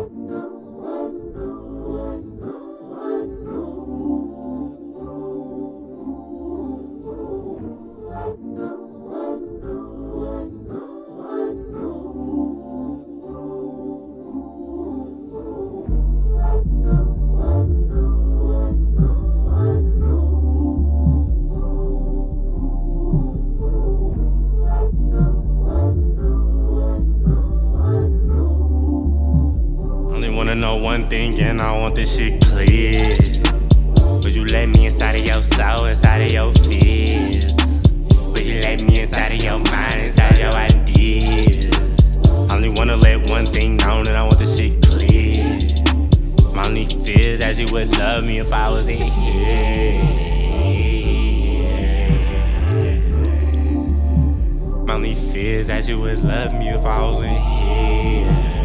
Only wanna know one thing, and I want this shit clear. Would you let me inside of your soul, inside of your fears? Would you let me inside of your mind, inside of your ideas? I only wanna let one thing known, and I want this shit clear. My only fear is that you would love me if I was in here. My only fear is that you would love me if I was in here.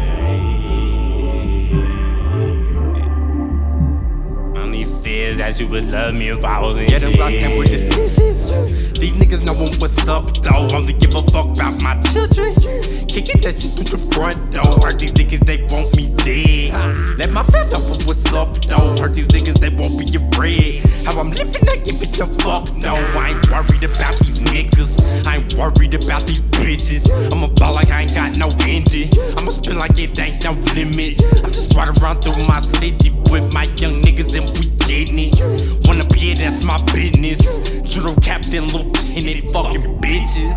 That you would love me if I was in Yeah, them came with the here. stitches. These niggas knowin' what's up, though. Only give a fuck about my children. Kicking that shit through the front door. Hurt these niggas, they want me dead. Let my fans know what's up, though. Hurt these niggas, they won't be your bread. How I'm living, I give it a fuck, no. I ain't worried about these niggas. I ain't worried about these bitches. I'ma ball like I ain't got no ending. I'ma spin like it ain't no limit. I'm just riding around through my city with my young niggas and we getting it. Wanna be it, that's my business. Judo captain, lieutenant, fucking bitches.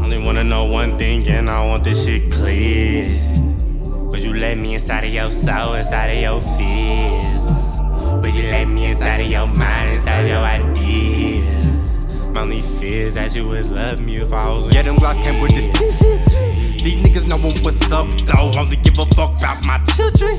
Only wanna know one thing, and I want this shit clear. Would you let me inside of your soul, inside of your fears? Fear is that you would love me if I was Yeah, them blocks came with the stitches. These niggas knowin' what's up, though. Only give a fuck about my children.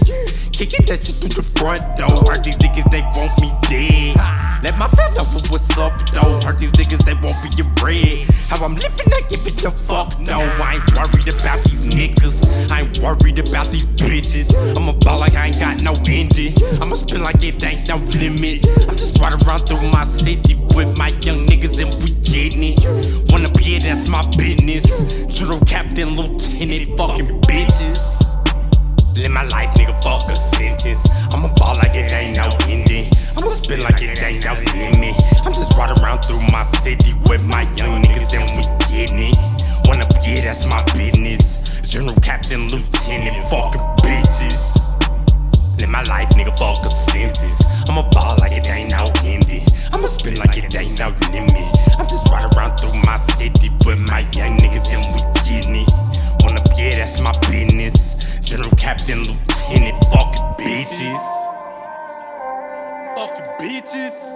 Kicking that shit through the front door. Hurt these niggas, they want me dead. Let my fans know what's up, though. Hurt these niggas, they won't be your bread. How I'm living, I give it a fuck, no. I ain't worried about these niggas. I ain't worried about these bitches. I'ma ball like I ain't got no ending. I'ma spin like it ain't no limit. I'm just riding around through my city with my young niggas and we getting it. Wanna be it, that's my business. Judo captain, lieutenant, fucking bitches. Live my life, nigga, fuck a sentence. I'ma ball like it ain't no ending. I'ma spin like it ain't no limit. I'm just riding around through my city with my young niggas and we getting it. Wanna be it, that's my a sentence. I'ma ball like it ain't no ending. I'ma spin like it ain't no limit. I'm just riding around through my city with my young niggas and we getting it. Wanna be it, that's my business. General Captain, Lieutenant, fucking bitches. Fucking bitches.